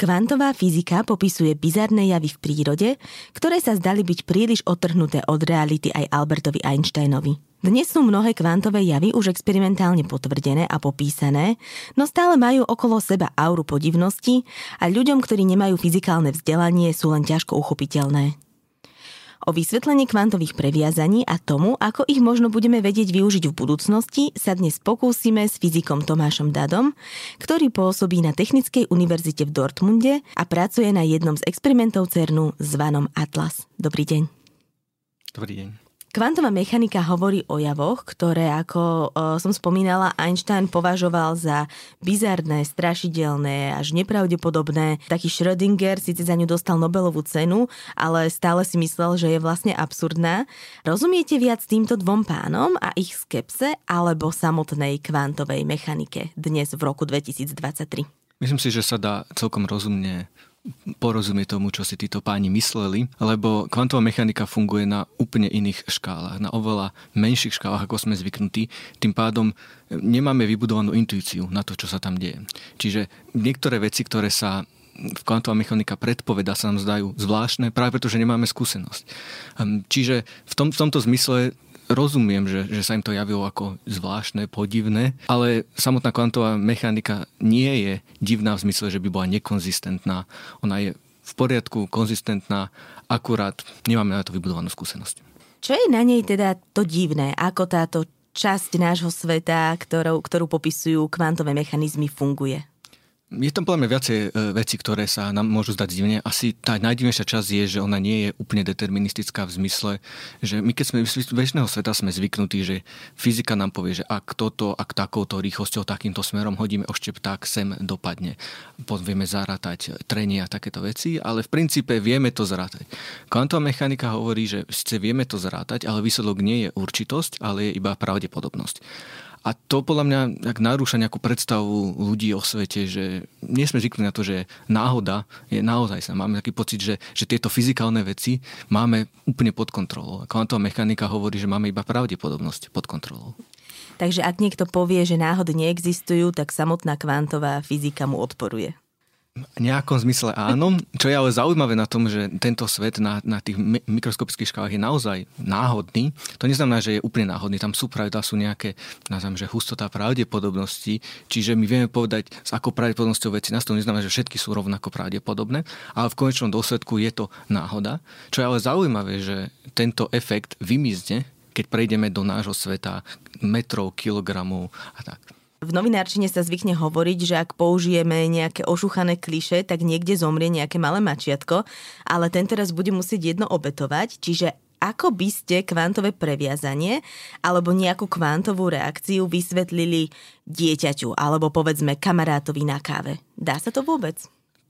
Kvantová fyzika popisuje bizarné javy v prírode, ktoré sa zdali byť príliš otrhnuté od reality aj Albertovi Einsteinovi. Dnes sú mnohé kvantové javy už experimentálne potvrdené a popísané, no stále majú okolo seba auru podivnosti a ľuďom, ktorí nemajú fyzikálne vzdelanie, sú len ťažko uchopiteľné. O vysvetlenie kvantových previazaní a tomu, ako ich možno budeme vedieť využiť v budúcnosti, sa dnes pokúsime s fyzikom Tomášom Dadom, ktorý pôsobí na Technickej univerzite v Dortmunde a pracuje na jednom z experimentov CERNu zvanom Atlas. Dobrý deň. Dobrý deň. Kvantová mechanika hovorí o javoch, ktoré, ako som spomínala, Einstein považoval za bizarné, strašidelné, až nepravdepodobné. Taký Schrödinger síce za ňu dostal Nobelovú cenu, ale stále si myslel, že je vlastne absurdná. Rozumiete viac týmto dvom pánom a ich skepse alebo samotnej kvantovej mechanike dnes v roku 2023? Myslím si, že sa dá celkom rozumne porozumie tomu, čo si títo páni mysleli, lebo kvantová mechanika funguje na úplne iných škálach, na oveľa menších škálach, ako sme zvyknutí. Tým pádom nemáme vybudovanú intuíciu na to, čo sa tam deje. Čiže niektoré veci, ktoré sa v kvantová mechanika predpoveda sa nám zdajú zvláštne, práve preto, že nemáme skúsenosť. Hm, čiže v, tom, v tomto zmysle rozumiem, že, že sa im to javilo ako zvláštne, podivné, ale samotná kvantová mechanika nie je divná v zmysle, že by bola nekonzistentná. Ona je v poriadku, konzistentná, akurát nemáme na to vybudovanú skúsenosť. Čo je na nej teda to divné? Ako táto časť nášho sveta, ktorou, ktorú popisujú kvantové mechanizmy, funguje? Je tam podľa mňa viacej e, veci, ktoré sa nám môžu zdať divne. Asi tá najdivnejšia časť je, že ona nie je úplne deterministická v zmysle, že my keď sme z väčšného sveta sme zvyknutí, že fyzika nám povie, že ak toto, ak takouto rýchlosťou, takýmto smerom hodíme oštep, tak sem dopadne. Vieme zarátať trenie a takéto veci, ale v princípe vieme to zrátať. Kvantová mechanika hovorí, že síce vieme to zrátať, ale výsledok nie je určitosť, ale je iba pravdepodobnosť. A to podľa mňa tak narúša nejakú predstavu ľudí o svete, že nie sme zvykli na to, že náhoda je naozaj sa. Máme taký pocit, že, že tieto fyzikálne veci máme úplne pod kontrolou. Kvantová mechanika hovorí, že máme iba pravdepodobnosť pod kontrolou. Takže ak niekto povie, že náhody neexistujú, tak samotná kvantová fyzika mu odporuje nejakom zmysle áno. Čo je ale zaujímavé na tom, že tento svet na, na tých mikroskopických škálach je naozaj náhodný. To neznamená, že je úplne náhodný. Tam sú pravidlá, sú nejaké, nazvem, že hustota pravdepodobnosti. Čiže my vieme povedať, s akou pravdepodobnosťou veci nás to neznamená, že všetky sú rovnako pravdepodobné, ale v konečnom dôsledku je to náhoda. Čo je ale zaujímavé, že tento efekt vymizne, keď prejdeme do nášho sveta metrov, kilogramov a tak. V novinárčine sa zvykne hovoriť, že ak použijeme nejaké ošuchané kliše, tak niekde zomrie nejaké malé mačiatko, ale ten teraz bude musieť jedno obetovať, čiže ako by ste kvantové previazanie alebo nejakú kvantovú reakciu vysvetlili dieťaťu alebo povedzme kamarátovi na káve? Dá sa to vôbec?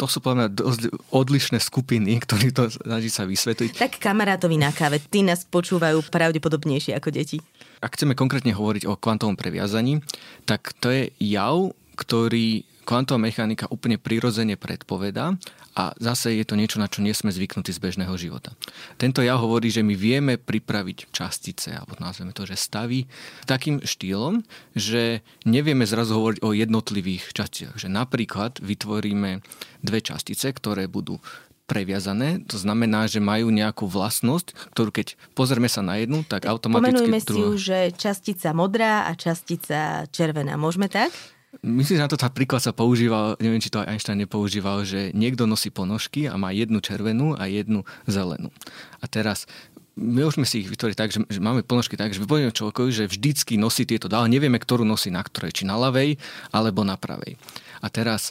to sú podľa mňa dosť odlišné skupiny, ktorí to snaží sa vysvetliť. Tak kamarátovi na káve, tí nás počúvajú pravdepodobnejšie ako deti. Ak chceme konkrétne hovoriť o kvantovom previazaní, tak to je jav, ktorý kvantová mechanika úplne prirodzene predpovedá a zase je to niečo, na čo nie sme zvyknutí z bežného života. Tento jav hovorí, že my vieme pripraviť častice, alebo nazveme to, že stavy, takým štýlom, že nevieme zrazu hovoriť o jednotlivých časticiach. Že napríklad vytvoríme dve častice, ktoré budú previazané, to znamená, že majú nejakú vlastnosť, ktorú keď pozrieme sa na jednu, tak automaticky... Pomenujme si ju, že častica modrá a častica červená. Môžeme tak? Myslím, že na to tá príklad sa používal, neviem, či to aj Einstein nepoužíval, že niekto nosí ponožky a má jednu červenú a jednu zelenú. A teraz my môžeme si ich vytvoriť tak, že, že máme ponožky tak, že vypovedeme človekovi, že vždycky nosí tieto, ale nevieme, ktorú nosí na ktorej, či na ľavej alebo na pravej. A teraz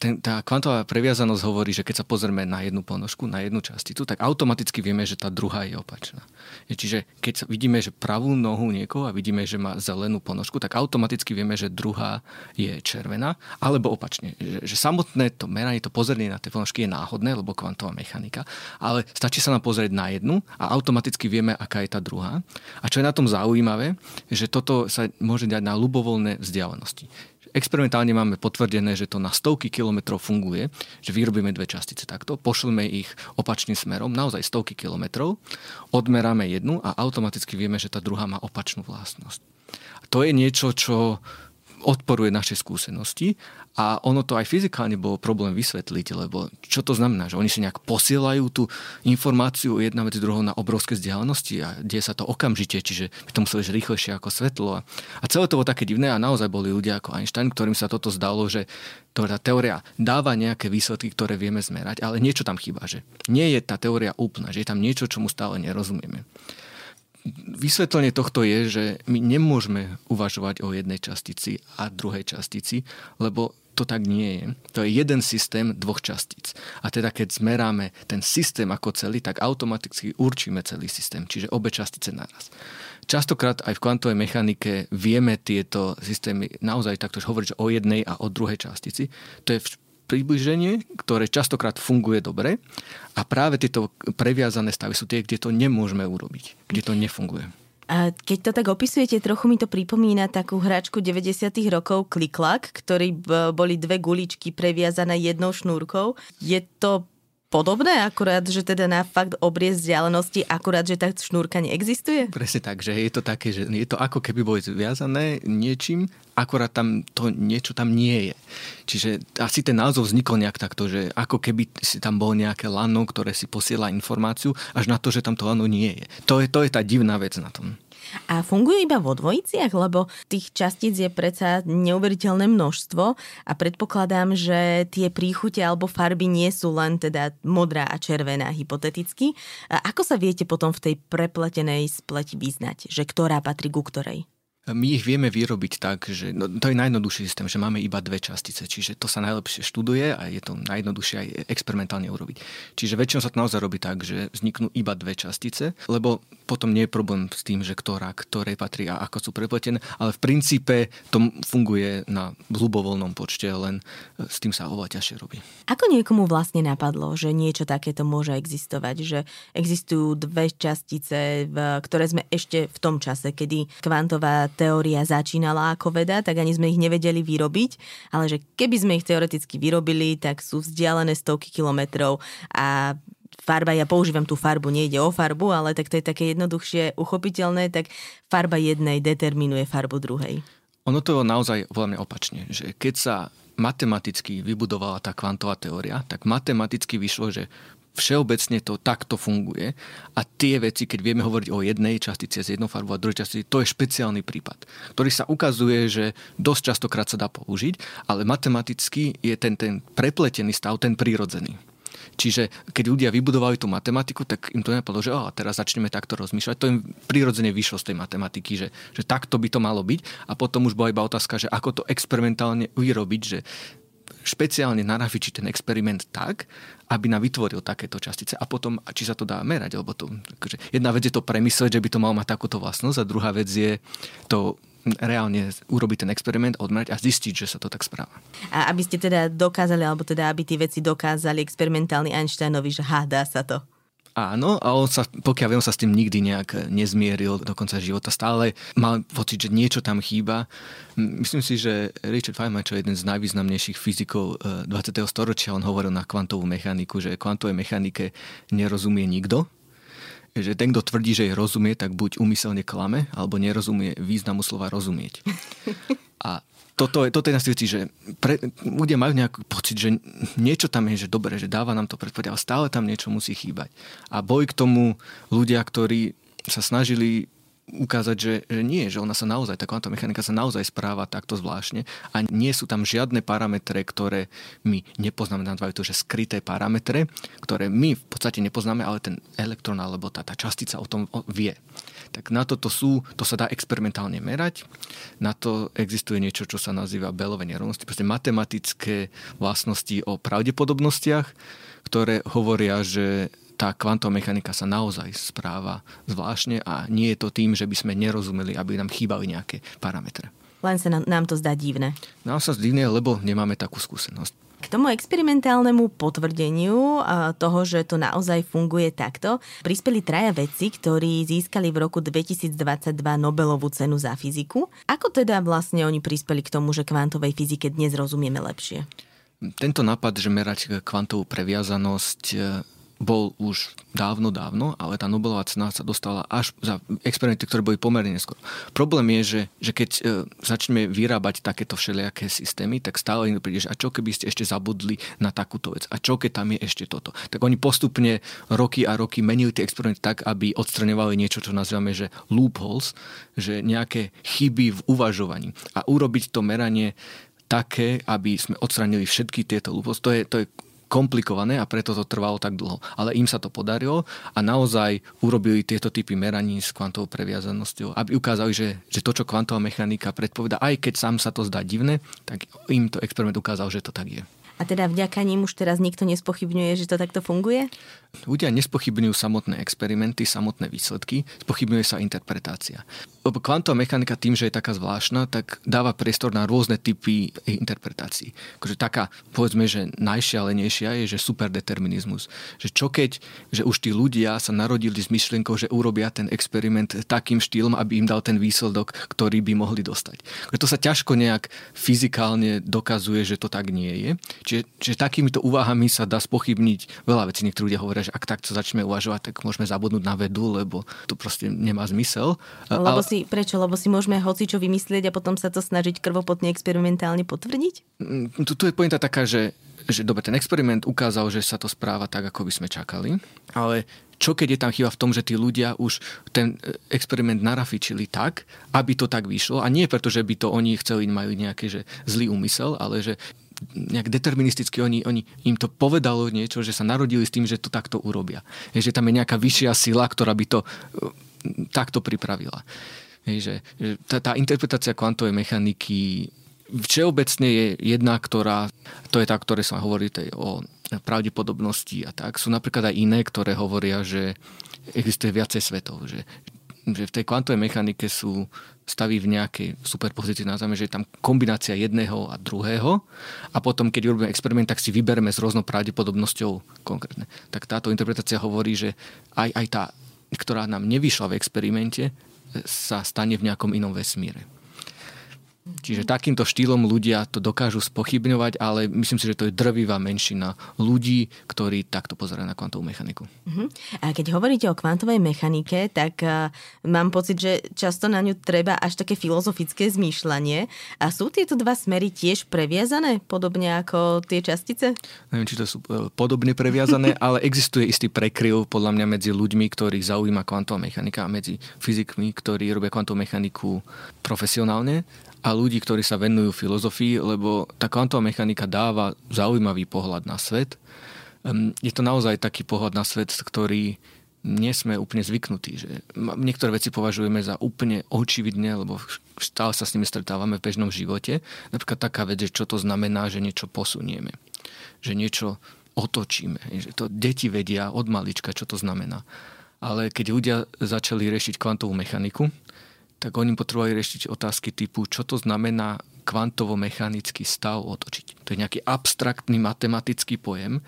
ten, tá kvantová previazanosť hovorí, že keď sa pozrieme na jednu ponožku, na jednu časticu, tak automaticky vieme, že tá druhá je opačná. Čiže keď vidíme, že pravú nohu niekoho a vidíme, že má zelenú ponožku, tak automaticky vieme, že druhá je červená, alebo opačne. Že, že samotné to meranie, to pozrenie na tie ponožky je náhodné, lebo kvantová mechanika, ale stačí sa nám pozrieť na jednu a automaticky vieme, aká je tá druhá. A čo je na tom zaujímavé, že toto sa môže dať na ľubovoľné vzdialenosti experimentálne máme potvrdené, že to na stovky kilometrov funguje, že vyrobíme dve častice takto, pošleme ich opačným smerom, naozaj stovky kilometrov, odmeráme jednu a automaticky vieme, že tá druhá má opačnú vlastnosť. To je niečo, čo odporuje našej skúsenosti a ono to aj fyzikálne bolo problém vysvetliť, lebo čo to znamená, že oni si nejak posielajú tú informáciu jedna vec druhou na obrovské vzdialenosti a deje sa to okamžite, čiže by to museli rýchlejšie ako svetlo. A, a celé to bolo také divné a naozaj boli ľudia ako Einstein, ktorým sa toto zdalo, že tá teória dáva nejaké výsledky, ktoré vieme zmerať, ale niečo tam chýba, že nie je tá teória úplná, že je tam niečo, čomu stále nerozumieme vysvetlenie tohto je, že my nemôžeme uvažovať o jednej častici a druhej častici, lebo to tak nie je. To je jeden systém dvoch častíc. A teda keď zmeráme ten systém ako celý, tak automaticky určíme celý systém, čiže obe častice naraz. Častokrát aj v kvantovej mechanike vieme tieto systémy naozaj takto hovoriť o jednej a o druhej častici. To je približenie, ktoré častokrát funguje dobre a práve tieto previazané stavy sú tie, kde to nemôžeme urobiť, kde to nefunguje. A keď to tak opisujete, trochu mi to pripomína takú hračku 90. rokov Kliklak, ktorý boli dve guličky previazané jednou šnúrkou. Je to podobné, akurát, že teda na fakt obrie vzdialenosti, akurát, že tá šnúrka neexistuje? Presne tak, že je to také, že je to ako keby boli zviazané niečím, akurát tam to niečo tam nie je. Čiže asi ten názov vznikol nejak takto, že ako keby si tam bol nejaké lano, ktoré si posiela informáciu, až na to, že tam to lano nie je. To je, to je tá divná vec na tom. A fungujú iba vo dvojiciach, lebo tých častíc je predsa neuveriteľné množstvo a predpokladám, že tie príchute alebo farby nie sú len teda modrá a červená hypoteticky. A ako sa viete potom v tej prepletenej spleti vyznať, že ktorá patrí ku ktorej? My ich vieme vyrobiť tak, že no, to je najjednoduchší systém, že máme iba dve častice, čiže to sa najlepšie študuje a je to najjednoduchšie aj experimentálne urobiť. Čiže väčšinou sa to naozaj robí tak, že vzniknú iba dve častice, lebo potom nie je problém s tým, že ktorá, ktorej patrí a ako sú prepletené, ale v princípe to funguje na hlubovoľnom počte, len e, s tým sa oveľa ťažšie robí. Ako niekomu vlastne napadlo, že niečo takéto môže existovať, že existujú dve častice, ktoré sme ešte v tom čase, kedy kvantová teória začínala ako veda, tak ani sme ich nevedeli vyrobiť, ale že keby sme ich teoreticky vyrobili, tak sú vzdialené stovky kilometrov a farba, ja používam tú farbu, nejde o farbu, ale tak to je také jednoduchšie uchopiteľné, tak farba jednej determinuje farbu druhej. Ono to je naozaj veľmi opačne, že keď sa matematicky vybudovala tá kvantová teória, tak matematicky vyšlo, že všeobecne to takto funguje a tie veci, keď vieme hovoriť o jednej častici z jednou farbou a druhej častici, to je špeciálny prípad, ktorý sa ukazuje, že dosť častokrát sa dá použiť, ale matematicky je ten, ten prepletený stav ten prírodzený. Čiže keď ľudia vybudovali tú matematiku, tak im to nepadlo, že oh, teraz začneme takto rozmýšľať. To im prirodzene vyšlo z tej matematiky, že, že takto by to malo byť. A potom už bola iba otázka, že ako to experimentálne vyrobiť, že špeciálne narafičiť ten experiment tak, aby nám vytvoril takéto častice a potom, či sa to dá merať, lebo to, akože jedna vec je to premysleť, že by to malo mať takúto vlastnosť a druhá vec je to reálne urobiť ten experiment, odmerať a zistiť, že sa to tak správa. A aby ste teda dokázali, alebo teda aby tie veci dokázali experimentálny Einsteinovi, že ha, dá sa to. Áno, a on sa, pokiaľ viem, sa s tým nikdy nejak nezmieril do konca života. Stále mal pocit, že niečo tam chýba. Myslím si, že Richard Feynman, čo je jeden z najvýznamnejších fyzikov 20. Eh, storočia, on hovoril na kvantovú mechaniku, že kvantovej mechanike nerozumie nikto, že ten, kto tvrdí, že je rozumie, tak buď umyselne klame, alebo nerozumie významu slova rozumieť. A toto je, toto je na veci, že pre, ľudia majú nejaký pocit, že niečo tam je, že dobre, že dáva nám to predpovedať, ale stále tam niečo musí chýbať. A boj k tomu ľudia, ktorí sa snažili ukázať, že, že nie, že ona sa naozaj, tá kvantová mechanika sa naozaj správa takto zvláštne a nie sú tam žiadne parametre, ktoré my nepoznáme, nazvajú to, že skryté parametre, ktoré my v podstate nepoznáme, ale ten elektrón alebo tá, tá častica o tom vie. Tak na toto sú, to sa dá experimentálne merať, na to existuje niečo, čo sa nazýva Bellové nerovnosti, proste matematické vlastnosti o pravdepodobnostiach, ktoré hovoria, že tá kvantová mechanika sa naozaj správa zvláštne a nie je to tým, že by sme nerozumeli, aby nám chýbali nejaké parametre. Len sa nám to zdá divné. Nám sa zdá divné, lebo nemáme takú skúsenosť. K tomu experimentálnemu potvrdeniu toho, že to naozaj funguje takto, prispeli traja vedci, ktorí získali v roku 2022 Nobelovú cenu za fyziku. Ako teda vlastne oni prispeli k tomu, že kvantovej fyzike dnes rozumieme lepšie? Tento nápad, že merať kvantovú previazanosť bol už dávno, dávno, ale tá Nobelová cena sa dostala až za experimenty, ktoré boli pomerne neskôr. Problém je, že, že keď e, začneme vyrábať takéto všelijaké systémy, tak stále im príde, že a čo keby ste ešte zabudli na takúto vec? A čo keď tam je ešte toto? Tak oni postupne roky a roky menili tie experimenty tak, aby odstraňovali niečo, čo nazývame, že loopholes, že nejaké chyby v uvažovaní. A urobiť to meranie také, aby sme odstranili všetky tieto loopholes, to je, to je komplikované a preto to trvalo tak dlho. Ale im sa to podarilo a naozaj urobili tieto typy meraní s kvantovou previazanosťou, aby ukázali, že, že to, čo kvantová mechanika predpoveda, aj keď sám sa to zdá divné, tak im to experiment ukázal, že to tak je. A teda vďaka ním už teraz nikto nespochybňuje, že to takto funguje? Ľudia nespochybňujú samotné experimenty, samotné výsledky, spochybňuje sa interpretácia. Lebo kvantová mechanika tým, že je taká zvláštna, tak dáva priestor na rôzne typy interpretácií. Akože taká, povedzme, že najšialenejšia je, že superdeterminizmus. Že čo keď, že už tí ľudia sa narodili s myšlienkou, že urobia ten experiment takým štýlom, aby im dal ten výsledok, ktorý by mohli dostať. To sa ťažko nejak fyzikálne dokazuje, že to tak nie je. Čiže, čiže takýmito úvahami sa dá spochybniť veľa vecí. Niektorí ľudia hovoria, že ak takto začneme uvažovať, tak môžeme zabudnúť na vedu, lebo to proste nemá zmysel. Lebo Ale... si, prečo? Lebo si môžeme hoci čo vymyslieť a potom sa to snažiť krvopotne experimentálne potvrdiť? Mm, tu, tu je pointa taká, že že dobre, ten experiment ukázal, že sa to správa tak, ako by sme čakali, ale čo keď je tam chyba v tom, že tí ľudia už ten e, experiment narafičili tak, aby to tak vyšlo a nie preto, že by to oni chceli, majú nejaký že zlý úmysel, ale že nejak deterministicky oni, oni, im to povedalo niečo, že sa narodili s tým, že to takto urobia. Je, že tam je nejaká vyššia sila, ktorá by to uh, takto pripravila. Je, že, že tá, tá interpretácia kvantovej mechaniky všeobecne je jedna, ktorá, to je tá, ktoré sa hovorí o pravdepodobnosti a tak. Sú napríklad aj iné, ktoré hovoria, že existuje viacej svetov, že, že v tej kvantovej mechanike sú staví v nejakej superpozícii, nazveme, že je tam kombinácia jedného a druhého a potom, keď urobíme experiment, tak si vybereme s rôznou pravdepodobnosťou konkrétne. Tak táto interpretácia hovorí, že aj, aj tá, ktorá nám nevyšla v experimente, sa stane v nejakom inom vesmíre. Čiže takýmto štýlom ľudia to dokážu spochybňovať, ale myslím si, že to je drvivá menšina ľudí, ktorí takto pozerajú na kvantovú mechaniku. Uh-huh. A keď hovoríte o kvantovej mechanike, tak uh, mám pocit, že často na ňu treba až také filozofické zmýšľanie. A sú tieto dva smery tiež previazané, podobne ako tie častice? Neviem, či to sú e, podobne previazané, ale existuje istý prekryv podľa mňa medzi ľuďmi, ktorých zaujíma kvantová mechanika a medzi fyzikmi, ktorí robia kvantovú mechaniku profesionálne a ľudí, ktorí sa venujú filozofii, lebo tá kvantová mechanika dáva zaujímavý pohľad na svet. Je to naozaj taký pohľad na svet, ktorý nie sme úplne zvyknutí. Že niektoré veci považujeme za úplne očividne, lebo stále sa s nimi stretávame v bežnom živote. Napríklad taká vec, že čo to znamená, že niečo posunieme. Že niečo otočíme. Že to deti vedia od malička, čo to znamená. Ale keď ľudia začali riešiť kvantovú mechaniku, tak oni potrebovali riešiť otázky typu, čo to znamená kvantovo-mechanický stav otočiť. To je nejaký abstraktný matematický pojem,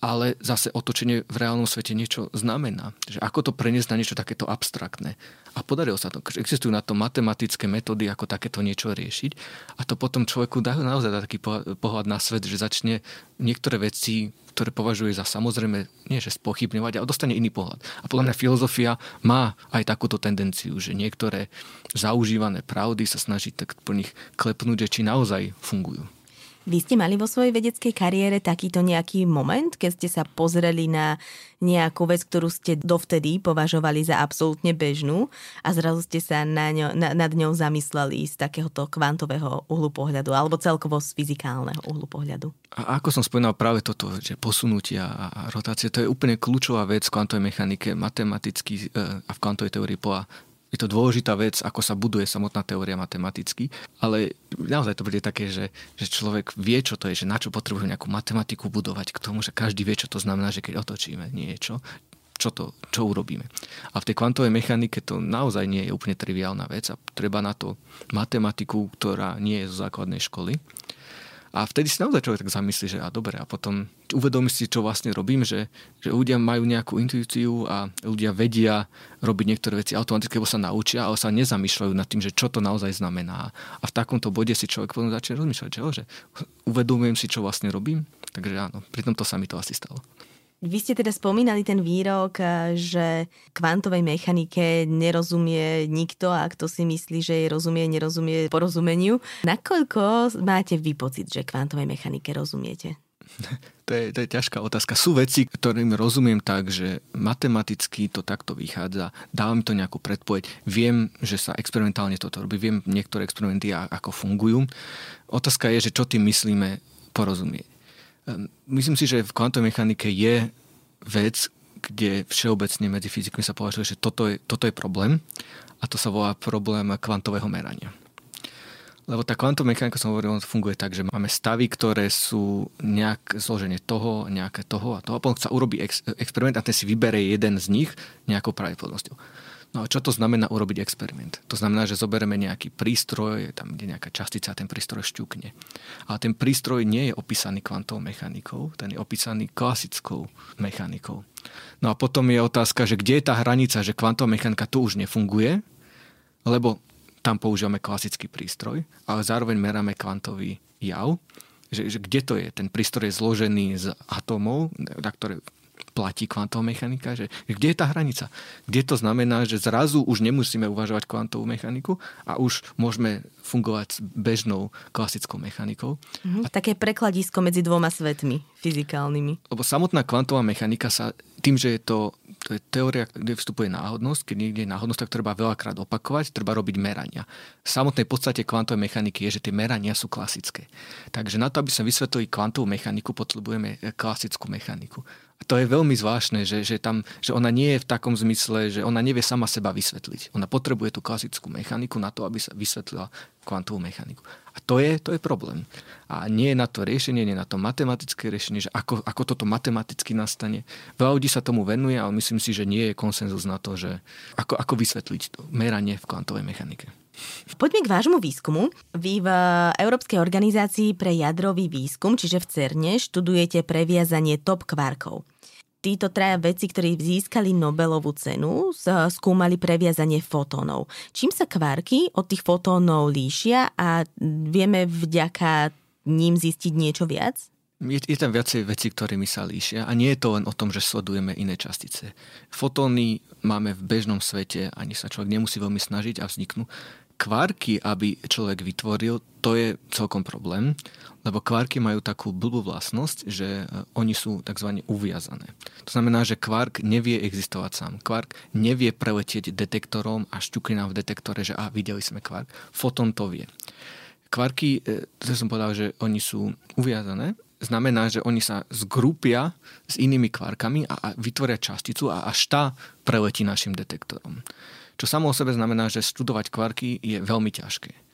ale zase otočenie v reálnom svete niečo znamená. Že ako to preniesť na niečo takéto abstraktné. A podarilo sa to. Existujú na to matematické metódy, ako takéto niečo riešiť. A to potom človeku dá naozaj taký pohľad na svet, že začne niektoré veci ktoré považuje za samozrejme, nie že spochybňovať, ale dostane iný pohľad. A podľa mňa filozofia má aj takúto tendenciu, že niektoré zaužívané pravdy sa snaží tak po nich klepnúť, že či naozaj fungujú. Vy ste mali vo svojej vedeckej kariére takýto nejaký moment, keď ste sa pozreli na nejakú vec, ktorú ste dovtedy považovali za absolútne bežnú a zrazu ste sa na ňo, na, nad ňou zamysleli z takéhoto kvantového uhlu pohľadu alebo celkovo z fyzikálneho uhlu pohľadu? A ako som spomínal práve toto, že posunutia a rotácie, to je úplne kľúčová vec v kvantovej mechanike, matematicky e, a v kvantovej teórii POA je to dôležitá vec, ako sa buduje samotná teória matematicky, ale naozaj to bude také, že, že človek vie, čo to je, že na čo potrebuje nejakú matematiku budovať k tomu, že každý vie, čo to znamená, že keď otočíme niečo, čo, to, čo urobíme. A v tej kvantovej mechanike to naozaj nie je úplne triviálna vec a treba na to matematiku, ktorá nie je zo základnej školy. A vtedy si naozaj človek tak zamyslí, že a dobre, a potom uvedomí si, čo vlastne robím, že, že ľudia majú nejakú intuíciu a ľudia vedia robiť niektoré veci automaticky, lebo sa naučia, ale sa nezamýšľajú nad tým, že čo to naozaj znamená. A v takomto bode si človek potom začne rozmýšľať, že, že uvedomujem si, čo vlastne robím. Takže áno, pri tomto sa mi to asi stalo. Vy ste teda spomínali ten výrok, eh, že kvantovej mechanike nerozumie nikto a kto si myslí, že jej rozumie, nerozumie porozumeniu. Nakoľko máte vy pocit, že kvantovej mechanike rozumiete? To je, to je ťažká otázka. Sú veci, ktorým rozumiem tak, že matematicky to takto vychádza, dáva mi to nejakú predpoveď, viem, že sa experimentálne toto robí, viem niektoré experimenty, ako fungujú. Otázka je, že čo tým myslíme porozumieť myslím si, že v kvantovej mechanike je vec, kde všeobecne medzi fyzikmi sa považuje, že toto je, toto je problém a to sa volá problém kvantového merania. Lebo tá kvantová mechanika, som hovoril, funguje tak, že máme stavy, ktoré sú nejak zloženie toho, nejaké toho a toho. A potom sa urobí ex- experiment a ten si vybere jeden z nich nejakou pravdepodobnosťou. No a čo to znamená urobiť experiment? To znamená, že zoberieme nejaký prístroj, tam je nejaká častica ten prístroj šťukne. A ten prístroj nie je opísaný kvantovou mechanikou, ten je opísaný klasickou mechanikou. No a potom je otázka, že kde je tá hranica, že kvantová mechanika tu už nefunguje, lebo tam používame klasický prístroj, ale zároveň meráme kvantový jav, že, že kde to je? Ten prístroj je zložený z atómov, na ktoré platí kvantová mechanika, že kde je tá hranica? Kde to znamená, že zrazu už nemusíme uvažovať kvantovú mechaniku a už môžeme fungovať s bežnou klasickou mechanikou. Mhm, a také prekladisko medzi dvoma svetmi fyzikálnymi. Lebo samotná kvantová mechanika sa tým, že je to, to je teória, kde vstupuje náhodnosť, keď niekde je náhodnosť, tak treba veľakrát opakovať, treba robiť merania. V samotnej podstate kvantovej mechaniky je, že tie merania sú klasické. Takže na to, aby sme vysvetlili kvantovú mechaniku, potrebujeme klasickú mechaniku. To je veľmi zvláštne, že, že, tam, že ona nie je v takom zmysle, že ona nevie sama seba vysvetliť. Ona potrebuje tú klasickú mechaniku na to, aby sa vysvetlila kvantovú mechaniku. A to je, to je problém. A nie je na to riešenie, nie je na to matematické riešenie, že ako, ako toto matematicky nastane. Veľa ľudí sa tomu venuje, ale myslím si, že nie je konsenzus na to, že ako, ako vysvetliť to meranie v kvantovej mechanike. Poďme k vášmu výskumu. Vy v Európskej organizácii pre jadrový výskum, čiže v CERNE, študujete previazanie top kvarkov. Títo traja veci, ktorí získali Nobelovú cenu, skúmali previazanie fotónov. Čím sa kvarky od tých fotónov líšia a vieme vďaka ním zistiť niečo viac? Je, je tam viacej vecí, ktorými sa líšia a nie je to len o tom, že sledujeme iné častice. Fotóny máme v bežnom svete, ani sa človek nemusí veľmi snažiť a vzniknú kvarky, aby človek vytvoril, to je celkom problém, lebo kvarky majú takú blbú vlastnosť, že e, oni sú tzv. uviazané. To znamená, že kvark nevie existovať sám. Kvark nevie preletieť detektorom a šťukne nám v detektore, že a videli sme kvark. Foton to vie. Kvarky, e, to som povedal, že oni sú uviazané, znamená, že oni sa zgrupia s inými kvarkami a, a vytvoria časticu a až tá preletí našim detektorom. Čo samo o sebe znamená, že študovať kvarky je veľmi ťažké.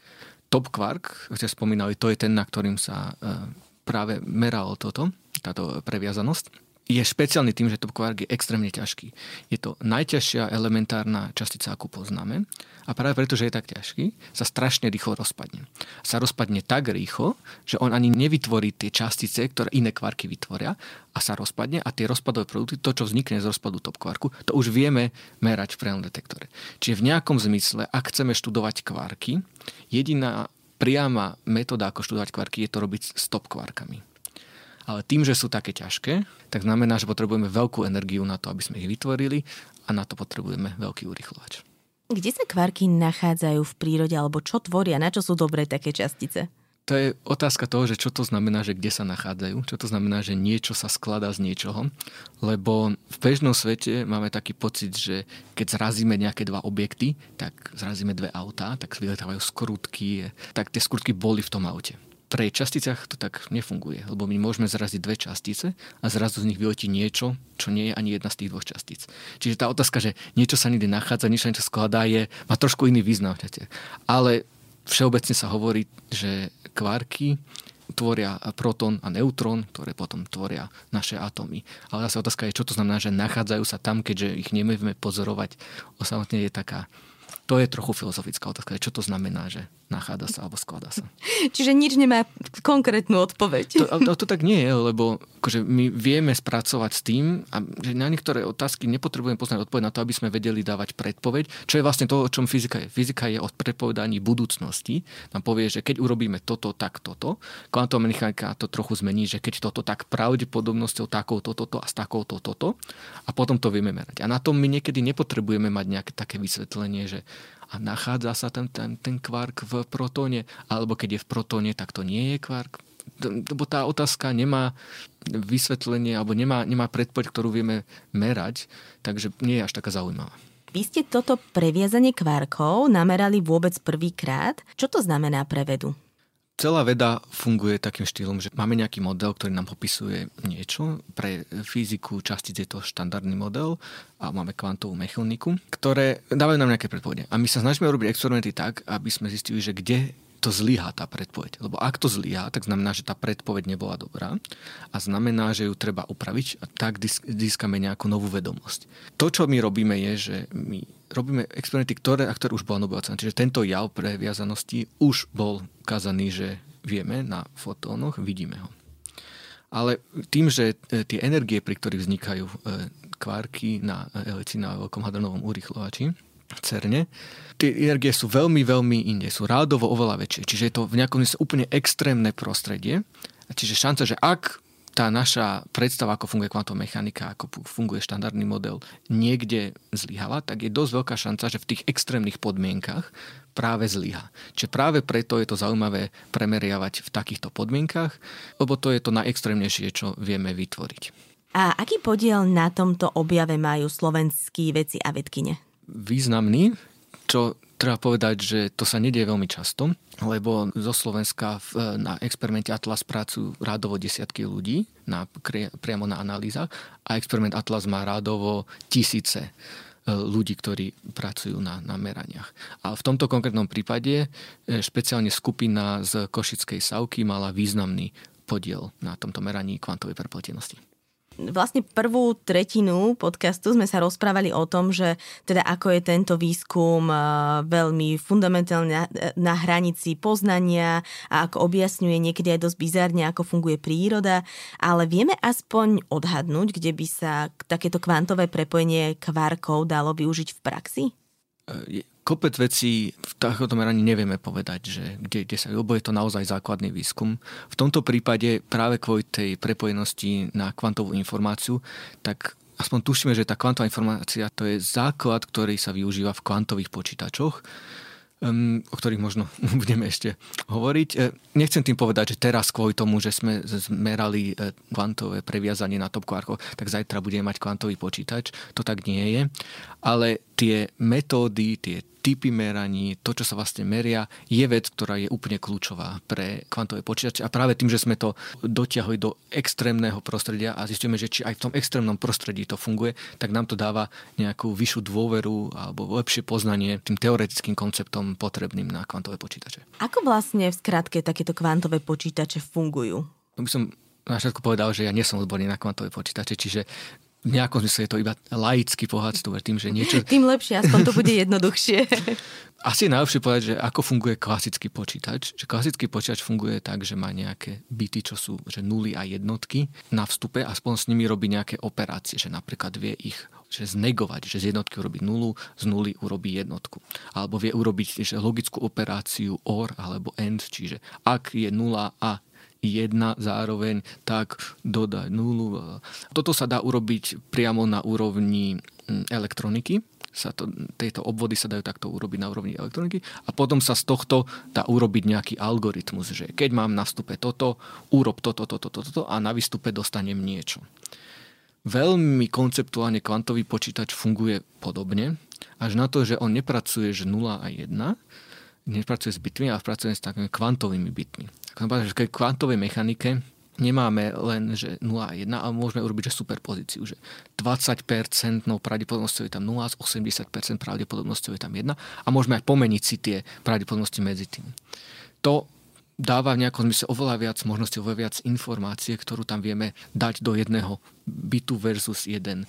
Top kvark, ste spomínali, to je ten, na ktorým sa e, práve meralo toto, táto previazanosť je špeciálny tým, že top kvark je extrémne ťažký. Je to najťažšia elementárna častica, akú poznáme. A práve preto, že je tak ťažký, sa strašne rýchlo rozpadne. Sa rozpadne tak rýchlo, že on ani nevytvorí tie častice, ktoré iné kvarky vytvoria a sa rozpadne a tie rozpadové produkty, to, čo vznikne z rozpadu top kvarku, to už vieme merať v priamom detektore. Čiže v nejakom zmysle, ak chceme študovať kvarky, jediná priama metóda, ako študovať kvarky, je to robiť s top kvarkami. Ale tým, že sú také ťažké, tak znamená, že potrebujeme veľkú energiu na to, aby sme ich vytvorili a na to potrebujeme veľký urychlovač. Kde sa kvarky nachádzajú v prírode alebo čo tvoria? Na čo sú dobré také častice? To je otázka toho, že čo to znamená, že kde sa nachádzajú, čo to znamená, že niečo sa skladá z niečoho, lebo v bežnom svete máme taký pocit, že keď zrazíme nejaké dva objekty, tak zrazíme dve autá, tak vyletávajú skrutky, tak tie skrutky boli v tom aute. Pre časticiach to tak nefunguje, lebo my môžeme zraziť dve častice a zrazu z nich vyletí niečo, čo nie je ani jedna z tých dvoch častíc. Čiže tá otázka, že niečo sa niekde nachádza, niečo niečo skladá, je, má trošku iný význam. Ale všeobecne sa hovorí, že kvárky tvoria proton a neutrón, ktoré potom tvoria naše atómy. Ale zase otázka je, čo to znamená, že nachádzajú sa tam, keďže ich nevieme pozorovať. Osamotne je taká to je trochu filozofická otázka, čo to znamená, že nachádza sa alebo skladá sa. Čiže nič nemá konkrétnu odpoveď. To, to, to tak nie je, lebo akože my vieme spracovať s tým, a že na niektoré otázky nepotrebujeme poznať odpoveď na to, aby sme vedeli dávať predpoveď, čo je vlastne to, o čom fyzika je. Fyzika je o predpovedaní budúcnosti. Nám povie, že keď urobíme toto, tak toto. Kvantová mechanika to trochu zmení, že keď toto, tak pravdepodobnosťou takouto, toto a s takouto, toto. A potom to vieme merať. A na tom my niekedy nepotrebujeme mať nejaké také vysvetlenie, že a nachádza sa ten, ten, ten kvark v protóne, alebo keď je v protóne, tak to nie je kvark. Lebo tá otázka nemá vysvetlenie, alebo nemá, nemá predpoveď, ktorú vieme merať, takže nie je až taká zaujímavá. Vy ste toto previazanie kvarkov namerali vôbec prvýkrát. Čo to znamená pre vedu? Celá veda funguje takým štýlom, že máme nejaký model, ktorý nám popisuje niečo. Pre fyziku častíc je to štandardný model a máme kvantovú mechaniku, ktoré dávajú nám nejaké predpovede. A my sa snažíme robiť experimenty tak, aby sme zistili, že kde to zlyhá tá predpoveď. Lebo ak to zlyhá, tak znamená, že tá predpoveď nebola dobrá a znamená, že ju treba upraviť a tak získame nejakú novú vedomosť. To, čo my robíme, je, že my robíme experimenty, ktoré, a ktoré už bola Nobelová. Čiže tento jav pre viazanosti už bol ukázaný, že vieme na fotónoch, vidíme ho. Ale tým, že e, tie energie, pri ktorých vznikajú e, kvárky na helici na veľkom hadronovom urychlovači, CERNE, tie energie sú veľmi, veľmi inde, sú rádovo oveľa väčšie. Čiže je to v nejakom úplne extrémne prostredie. Čiže šanca, že ak tá naša predstava, ako funguje kvantová mechanika, ako funguje štandardný model, niekde zlyhala, tak je dosť veľká šanca, že v tých extrémnych podmienkach práve zlyha. Čiže práve preto je to zaujímavé premeriavať v takýchto podmienkach, lebo to je to najextrémnejšie, čo vieme vytvoriť. A aký podiel na tomto objave majú slovenskí veci a vedkine? Významný, čo treba povedať, že to sa nedie veľmi často, lebo zo Slovenska v, na experimente Atlas pracujú rádovo desiatky ľudí na, priamo na analýzach a experiment Atlas má rádovo tisíce e, ľudí, ktorí pracujú na, na meraniach. A v tomto konkrétnom prípade e, špeciálne skupina z Košickej Savky mala významný podiel na tomto meraní kvantovej prepletenosti vlastne prvú tretinu podcastu sme sa rozprávali o tom, že teda ako je tento výskum eh, veľmi fundamentálne na, na hranici poznania a ako objasňuje niekedy aj dosť bizarne, ako funguje príroda, ale vieme aspoň odhadnúť, kde by sa takéto kvantové prepojenie kvarkov dalo využiť v praxi? Kopec vecí v takomto meraní nevieme povedať, že kde, kde sa, lebo je to naozaj základný výskum. V tomto prípade práve kvôli tej prepojenosti na kvantovú informáciu, tak aspoň tušíme, že tá kvantová informácia to je základ, ktorý sa využíva v kvantových počítačoch um, o ktorých možno budeme ešte hovoriť. E, nechcem tým povedať, že teraz kvôli tomu, že sme zmerali e, kvantové previazanie na top tak zajtra budeme mať kvantový počítač. To tak nie je. Ale tie metódy, tie typy meraní, to, čo sa vlastne meria, je vec, ktorá je úplne kľúčová pre kvantové počítače. A práve tým, že sme to dotiahli do extrémneho prostredia a zistíme, že či aj v tom extrémnom prostredí to funguje, tak nám to dáva nejakú vyššiu dôveru alebo lepšie poznanie tým teoretickým konceptom potrebným na kvantové počítače. Ako vlastne v skratke takéto kvantové počítače fungujú? By som na všetko povedal, že ja nie som odborný na kvantové počítače, čiže v nejakom zmysle je to iba laický pohľad tým, že niečo... Tým lepšie, aspoň to bude jednoduchšie. Asi je najlepšie povedať, že ako funguje klasický počítač. Že klasický počítač funguje tak, že má nejaké byty, čo sú že nuly a jednotky na vstupe a spolu s nimi robí nejaké operácie, že napríklad vie ich že znegovať, že z jednotky urobí nulu, z nuly urobí jednotku. Alebo vie urobiť že logickú operáciu OR alebo AND, čiže ak je nula a jedna zároveň, tak dodať nulu. Toto sa dá urobiť priamo na úrovni mm, elektroniky, sa to, tieto obvody sa dajú takto urobiť na úrovni elektroniky a potom sa z tohto dá urobiť nejaký algoritmus, že keď mám na vstupe toto, urob toto, toto, toto, toto a na výstupe dostanem niečo. Veľmi konceptuálne kvantový počítač funguje podobne, až na to, že on nepracuje že 0 a 1, nepracuje s bitmi, ale pracuje s takými kvantovými bitmi. Ako že v kvantovej mechanike nemáme len, že 0 a 1, ale môžeme urobiť, že superpozíciu, že 20% pravdepodobnosťou je tam 0, s 80% pravdepodobnosťou je tam 1 a môžeme aj pomeniť si tie pravdepodobnosti medzi tým. To dáva v nejakom zmysle oveľa viac možností, oveľa viac informácie, ktorú tam vieme dať do jedného bitu versus jeden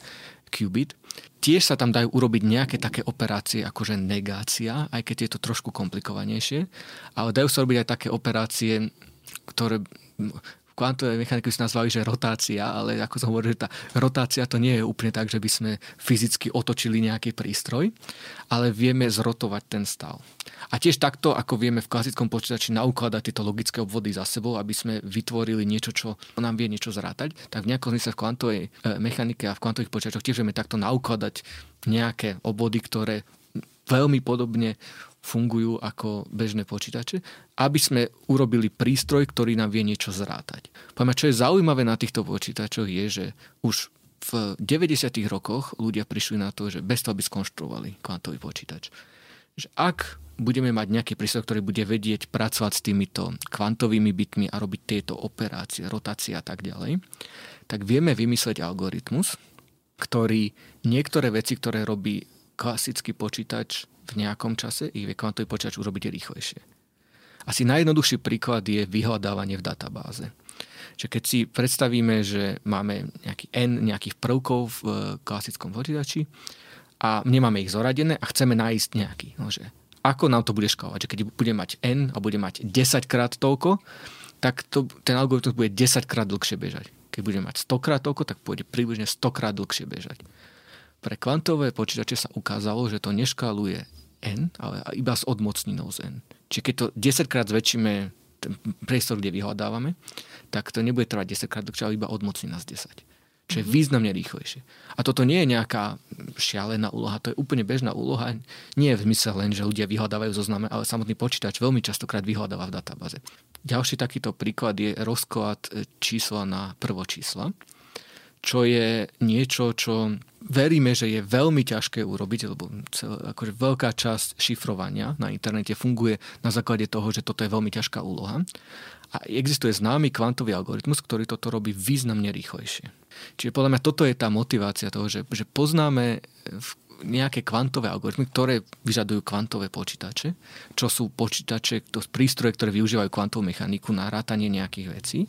qubit. Tiež sa tam dajú urobiť nejaké také operácie ako že negácia, aj keď je to trošku komplikovanejšie, ale dajú sa robiť aj také operácie, ktoré kvantovej mechaniky si nazvali, že rotácia, ale ako som hovoril, že tá rotácia to nie je úplne tak, že by sme fyzicky otočili nejaký prístroj, ale vieme zrotovať ten stav. A tiež takto, ako vieme v klasickom počítači naukladať tieto logické obvody za sebou, aby sme vytvorili niečo, čo nám vie niečo zrátať, tak v nejakom zmysle v kvantovej e, mechanike a v kvantových počítačoch tiež vieme takto naukladať nejaké obvody, ktoré veľmi podobne fungujú ako bežné počítače, aby sme urobili prístroj, ktorý nám vie niečo zrátať. Poďme, čo je zaujímavé na týchto počítačoch je, že už v 90. rokoch ľudia prišli na to, že bez toho by skonštruovali kvantový počítač. Že ak budeme mať nejaký prístroj, ktorý bude vedieť pracovať s týmito kvantovými bitmi a robiť tieto operácie, rotácie a tak ďalej, tak vieme vymysleť algoritmus, ktorý niektoré veci, ktoré robí klasický počítač v nejakom čase ich vie kvantový počítač urobiť rýchlejšie. Asi najjednoduchší príklad je vyhľadávanie v databáze. Čiže keď si predstavíme, že máme nejaký N nejakých prvkov v e, klasickom počítači a nemáme ich zoradené a chceme nájsť nejaký. No, že ako nám to bude škálovať? Že keď bude mať N a bude mať 10 krát toľko, tak to, ten algoritmus bude 10 krát dlhšie bežať. Keď bude mať 100 krát toľko, tak pôjde približne 100 krát dlhšie bežať. Pre kvantové počítače sa ukázalo, že to neškáluje n, ale iba s odmocninou z n. Čiže keď to 10 krát zväčšíme ten priestor, kde vyhľadávame, tak to nebude trvať 10 krát dlhšie, ale iba odmocnina z 10. Čiže mm-hmm. významne rýchlejšie. A toto nie je nejaká šialená úloha, to je úplne bežná úloha. Nie je v zmysle len, že ľudia vyhľadávajú zozname, ale samotný počítač veľmi častokrát vyhľadáva v databáze. Ďalší takýto príklad je rozklad e, čísla na prvočísla čo je niečo, čo veríme, že je veľmi ťažké urobiť, lebo celé, akože veľká časť šifrovania na internete funguje na základe toho, že toto je veľmi ťažká úloha. A existuje známy kvantový algoritmus, ktorý toto robí významne rýchlejšie. Čiže podľa mňa toto je tá motivácia toho, že, že poznáme nejaké kvantové algoritmy, ktoré vyžadujú kvantové počítače, čo sú počítače, to prístroje, ktoré využívajú kvantovú mechaniku na rátanie nejakých vecí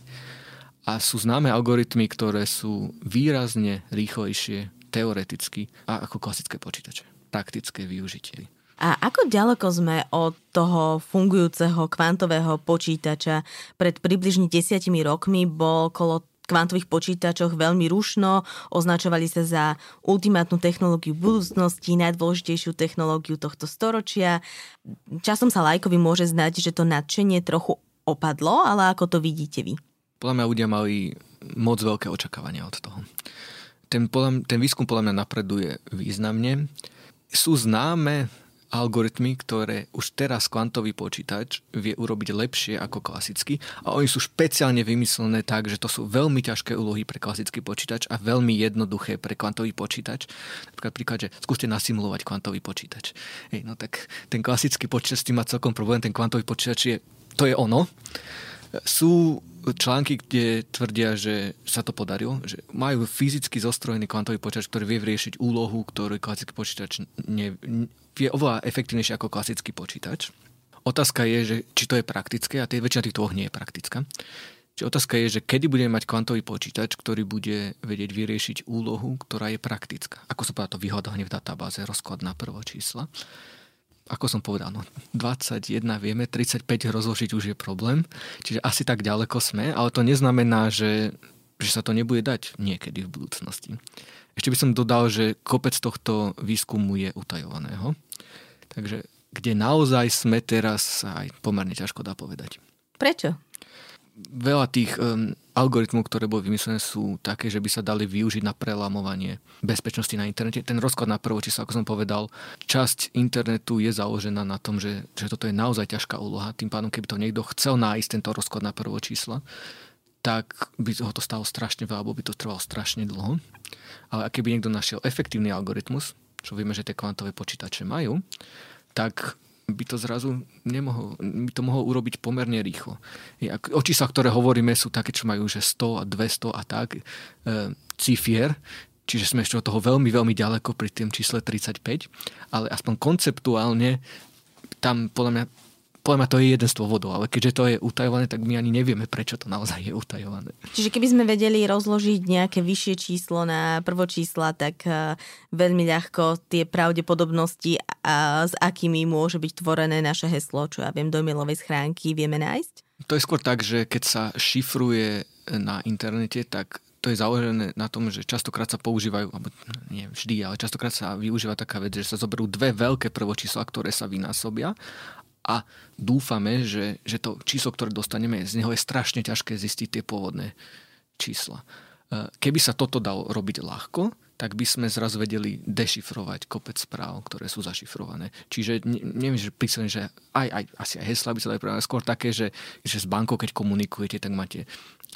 a sú známe algoritmy, ktoré sú výrazne rýchlejšie teoreticky ako klasické počítače. Praktické využitie. A ako ďaleko sme od toho fungujúceho kvantového počítača? Pred približne desiatimi rokmi bol kolo kvantových počítačoch veľmi rušno, označovali sa za ultimátnu technológiu budúcnosti, najdôležitejšiu technológiu tohto storočia. Časom sa lajkovi môže zdať, že to nadšenie trochu opadlo, ale ako to vidíte vy? podľa mňa ľudia mali moc veľké očakávania od toho. Ten, ten výskum podľa mňa napreduje významne. Sú známe algoritmy, ktoré už teraz kvantový počítač vie urobiť lepšie ako klasický a oni sú špeciálne vymyslené tak, že to sú veľmi ťažké úlohy pre klasický počítač a veľmi jednoduché pre kvantový počítač. Napríklad príklad, že skúste nasimulovať kvantový počítač. Hej, no tak ten klasický počítač s tým má celkom problém, ten kvantový počítač je, to je ono. Sú články, kde tvrdia, že sa to podarilo, že majú fyzicky zostrojený kvantový počítač, ktorý vie riešiť úlohu, ktorý klasický počítač ne, vie oveľa efektívnejšie ako klasický počítač. Otázka je, že či to je praktické a tie, väčšina týchto nie je praktická. Čiže otázka je, že kedy budeme mať kvantový počítač, ktorý bude vedieť vyriešiť úlohu, ktorá je praktická. Ako sa povedá to vyhľadanie v databáze, rozklad na prvo čísla ako som povedal, no 21 vieme, 35 rozložiť už je problém, čiže asi tak ďaleko sme, ale to neznamená, že, že sa to nebude dať niekedy v budúcnosti. Ešte by som dodal, že kopec tohto výskumu je utajovaného, takže kde naozaj sme teraz, aj pomerne ťažko dá povedať. Prečo? Veľa tých um, algoritmov, ktoré boli vymyslené, sú také, že by sa dali využiť na prelamovanie bezpečnosti na internete. Ten rozklad na prvo číslo, ako som povedal, časť internetu je založená na tom, že, že toto je naozaj ťažká úloha. Tým pádom, keby to niekto chcel nájsť tento rozklad na prvo čísla, tak by ho to stalo strašne veľa, alebo by to trvalo strašne dlho. Ale keby niekto našiel efektívny algoritmus, čo vieme, že tie kvantové počítače majú, tak by to zrazu nemohol, by to mohol urobiť pomerne rýchlo. O číslach, ktoré hovoríme, sú také, čo majú že 100 a 200 a tak e, cifier, čiže sme ešte od toho veľmi, veľmi ďaleko pri tým čísle 35, ale aspoň konceptuálne tam podľa mňa podľa mňa to je jeden z dôvodov, ale keďže to je utajované, tak my ani nevieme, prečo to naozaj je utajované. Čiže keby sme vedeli rozložiť nejaké vyššie číslo na prvo čísla, tak uh, veľmi ľahko tie pravdepodobnosti, uh, s akými môže byť tvorené naše heslo, čo ja viem, do e-mailovej schránky, vieme nájsť? To je skôr tak, že keď sa šifruje na internete, tak to je založené na tom, že častokrát sa používajú, alebo nie vždy, ale častokrát sa využíva taká vec, že sa zoberú dve veľké prvočísla, ktoré sa vynásobia a dúfame, že, že to číslo, ktoré dostaneme, z neho je strašne ťažké zistiť tie pôvodné čísla. E, keby sa toto dalo robiť ľahko, tak by sme zrazu vedeli dešifrovať kopec správ, ktoré sú zašifrované. Čiže neviem, že písane, že aj, aj, asi aj hesla by sa dali skôr také, že, že s bankou, keď komunikujete, tak máte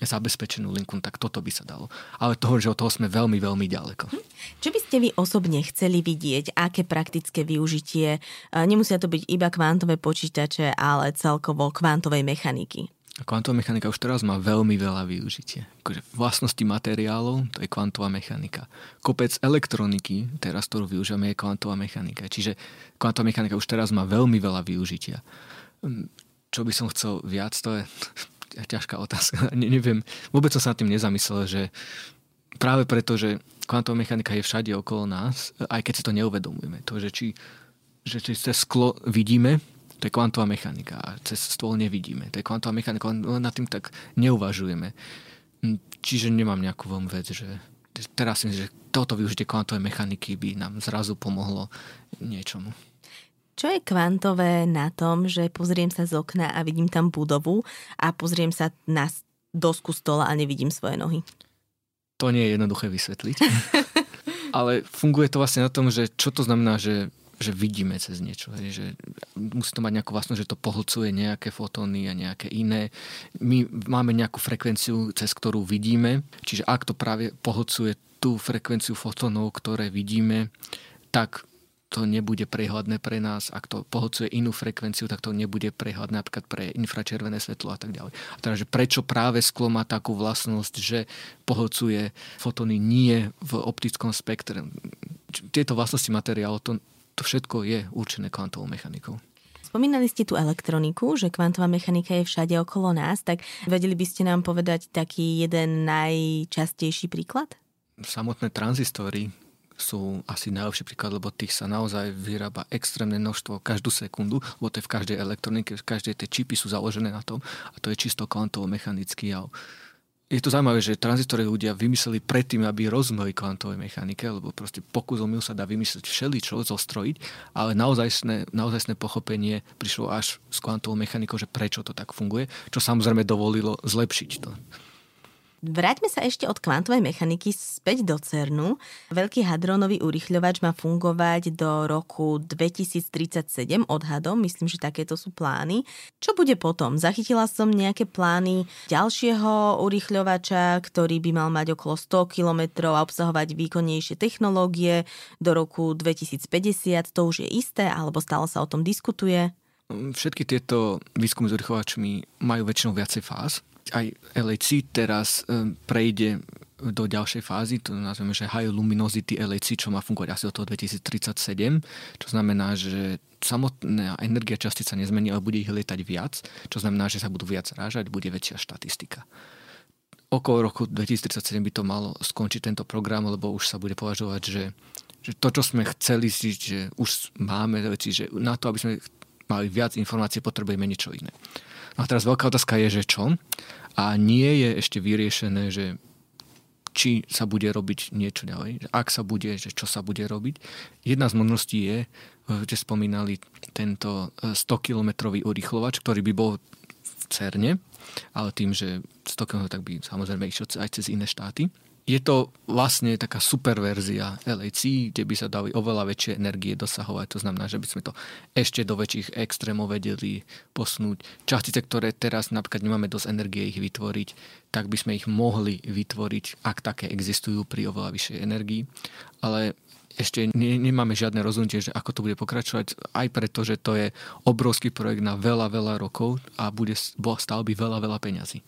zabezpečenú linku, tak toto by sa dalo. Ale toho, že od toho sme veľmi, veľmi ďaleko. Hm. Čo by ste vy osobne chceli vidieť? Aké praktické využitie? Nemusia to byť iba kvantové počítače, ale celkovo kvantovej mechaniky. Kvantová mechanika už teraz má veľmi veľa využitie. Akože vlastnosti materiálov, to je kvantová mechanika. Kopec elektroniky, teraz ktorú využívame, je kvantová mechanika. Čiže kvantová mechanika už teraz má veľmi veľa využitia. Hm, čo by som chcel viac, to je ťažká otázka. Ne, neviem, vôbec som sa nad tým nezamyslel, že práve preto, že kvantová mechanika je všade okolo nás, aj keď si to neuvedomujeme. To, že či, že či cez sklo vidíme, to je kvantová mechanika a cez stôl nevidíme. To je kvantová mechanika, len nad tým tak neuvažujeme. Hm, čiže nemám nejakú veľmi vec, že teraz si myslím, že toto využitie kvantovej mechaniky by nám zrazu pomohlo niečomu. Čo je kvantové na tom, že pozriem sa z okna a vidím tam budovu a pozriem sa na dosku stola a nevidím svoje nohy? To nie je jednoduché vysvetliť. Ale funguje to vlastne na tom, že čo to znamená, že, že vidíme cez niečo. Že musí to mať nejakú vlastnosť, že to pohlcuje nejaké fotóny a nejaké iné. My máme nejakú frekvenciu, cez ktorú vidíme. Čiže ak to práve pohlcuje tú frekvenciu fotónov, ktoré vidíme, tak to nebude prehľadné pre nás, ak to pohodcuje inú frekvenciu, tak to nebude prehľadné napríklad pre infračervené svetlo a tak ďalej. A teda, že prečo práve sklo má takú vlastnosť, že pohodcuje fotóny nie v optickom spektre. Tieto vlastnosti materiálu, to, to všetko je určené kvantovou mechanikou. Spomínali ste tú elektroniku, že kvantová mechanika je všade okolo nás, tak vedeli by ste nám povedať taký jeden najčastejší príklad? Samotné tranzistory, sú asi najlepší príklad, lebo tých sa naozaj vyrába extrémne množstvo každú sekundu, lebo to je v každej elektronike, v každej tie čipy sú založené na tom a to je čisto kvantovo-mechanický jav. Je to zaujímavé, že tranzistory ľudia vymysleli predtým, aby rozumeli kvantovej mechanike, lebo proste pokus omyl sa dá vymyslieť všeličo, zostrojiť, ale naozajstné, naozajstné pochopenie prišlo až s kvantovou mechanikou, že prečo to tak funguje, čo samozrejme dovolilo zlepšiť to. Vráťme sa ešte od kvantovej mechaniky späť do CERNu. Veľký hadronový urychľovač má fungovať do roku 2037 odhadom, myslím, že takéto sú plány. Čo bude potom? Zachytila som nejaké plány ďalšieho urychľovača, ktorý by mal mať okolo 100 km a obsahovať výkonnejšie technológie do roku 2050. To už je isté, alebo stále sa o tom diskutuje? Všetky tieto výskumy s urychľovačmi majú väčšinou viacej fáz aj LHC teraz um, prejde do ďalšej fázy, to nazveme, že High Luminosity LHC, čo má fungovať asi od toho 2037, čo znamená, že samotná energia častica nezmení, ale bude ich lietať viac, čo znamená, že sa budú viac rážať, bude väčšia štatistika. Okolo roku 2037 by to malo skončiť tento program, lebo už sa bude považovať, že, že to, čo sme chceli si, že už máme veci, že na to, aby sme mali viac informácií, potrebujeme niečo iné. A teraz veľká otázka je, že čo? A nie je ešte vyriešené, že či sa bude robiť niečo ďalej. Ak sa bude, že čo sa bude robiť. Jedna z možností je, že spomínali tento 100-kilometrový urýchlovač, ktorý by bol v CERNE, ale tým, že z Tokio tak by samozrejme išiel aj cez iné štáty je to vlastne taká superverzia LAC, kde by sa dali oveľa väčšie energie dosahovať. To znamená, že by sme to ešte do väčších extrémov vedeli posnúť. Častice, ktoré teraz napríklad nemáme dosť energie ich vytvoriť, tak by sme ich mohli vytvoriť, ak také existujú pri oveľa vyššej energii. Ale ešte ne, nemáme žiadne rozhodnutie, že ako to bude pokračovať, aj preto, že to je obrovský projekt na veľa, veľa rokov a bude stále by veľa, veľa peňazí.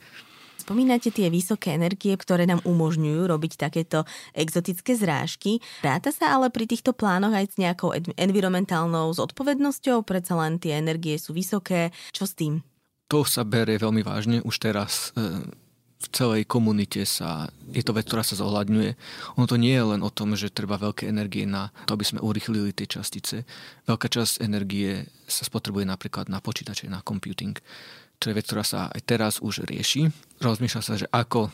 Spomínate tie vysoké energie, ktoré nám umožňujú robiť takéto exotické zrážky. Ráta sa ale pri týchto plánoch aj s nejakou environmentálnou zodpovednosťou? Predsa len tie energie sú vysoké. Čo s tým? To sa berie veľmi vážne. Už teraz e, v celej komunite sa, je to vec, ktorá sa zohľadňuje. Ono to nie je len o tom, že treba veľké energie na to, aby sme urychlili tie častice. Veľká časť energie sa spotrebuje napríklad na počítače, na computing čo je vec, ktorá sa aj teraz už rieši. Rozmýšľa sa, že ako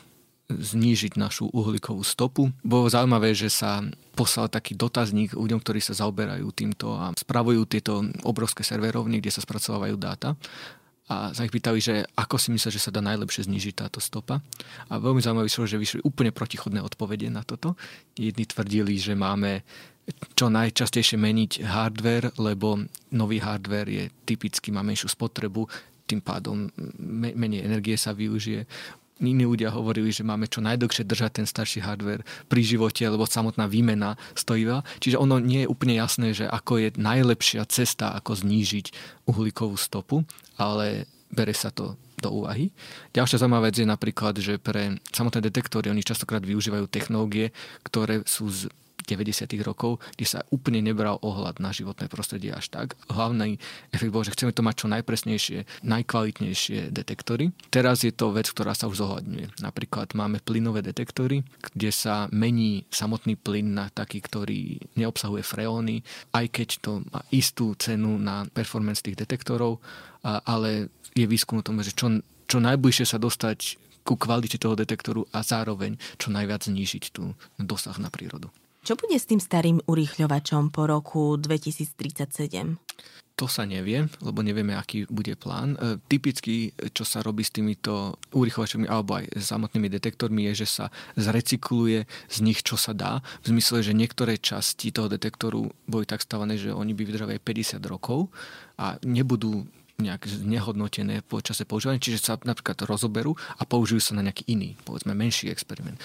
znížiť našu uhlíkovú stopu. Bolo zaujímavé, že sa poslal taký dotazník ľuďom, ktorí sa zaoberajú týmto a spravujú tieto obrovské serverovny, kde sa spracovávajú dáta a sa ich pýtali, že ako si myslia, že sa dá najlepšie znižiť táto stopa. A veľmi zaujímavé vyšlo, že vyšli úplne protichodné odpovede na toto. Jedni tvrdili, že máme čo najčastejšie meniť hardware, lebo nový hardware je typicky, má menšiu spotrebu, tým pádom menej energie sa využije. Iní ľudia hovorili, že máme čo najdlhšie držať ten starší hardware pri živote, lebo samotná výmena stojí veľa. Čiže ono nie je úplne jasné, že ako je najlepšia cesta, ako znížiť uhlíkovú stopu, ale bere sa to do úvahy. Ďalšia zaujímavá vec je napríklad, že pre samotné detektory oni častokrát využívajú technológie, ktoré sú z 90. rokov, kde sa úplne nebral ohľad na životné prostredie až tak. Hlavný efekt bol, že chceme to mať čo najpresnejšie, najkvalitnejšie detektory. Teraz je to vec, ktorá sa už zohľadňuje. Napríklad máme plynové detektory, kde sa mení samotný plyn na taký, ktorý neobsahuje freóny, aj keď to má istú cenu na performance tých detektorov, ale je výskum o tom, že čo, čo najbližšie sa dostať ku kvalite toho detektoru a zároveň čo najviac znížiť tú dosah na prírodu. Čo bude s tým starým urýchľovačom po roku 2037? To sa nevie, lebo nevieme, aký bude plán. E, typicky, čo sa robí s týmito urýchlovačmi alebo aj samotnými detektormi, je, že sa zrecykluje z nich, čo sa dá. V zmysle, že niektoré časti toho detektoru boli tak stavané, že oni by vydržali aj 50 rokov a nebudú nejak nehodnotené po čase používania, čiže sa napríklad rozoberú a použijú sa na nejaký iný, povedzme menší experiment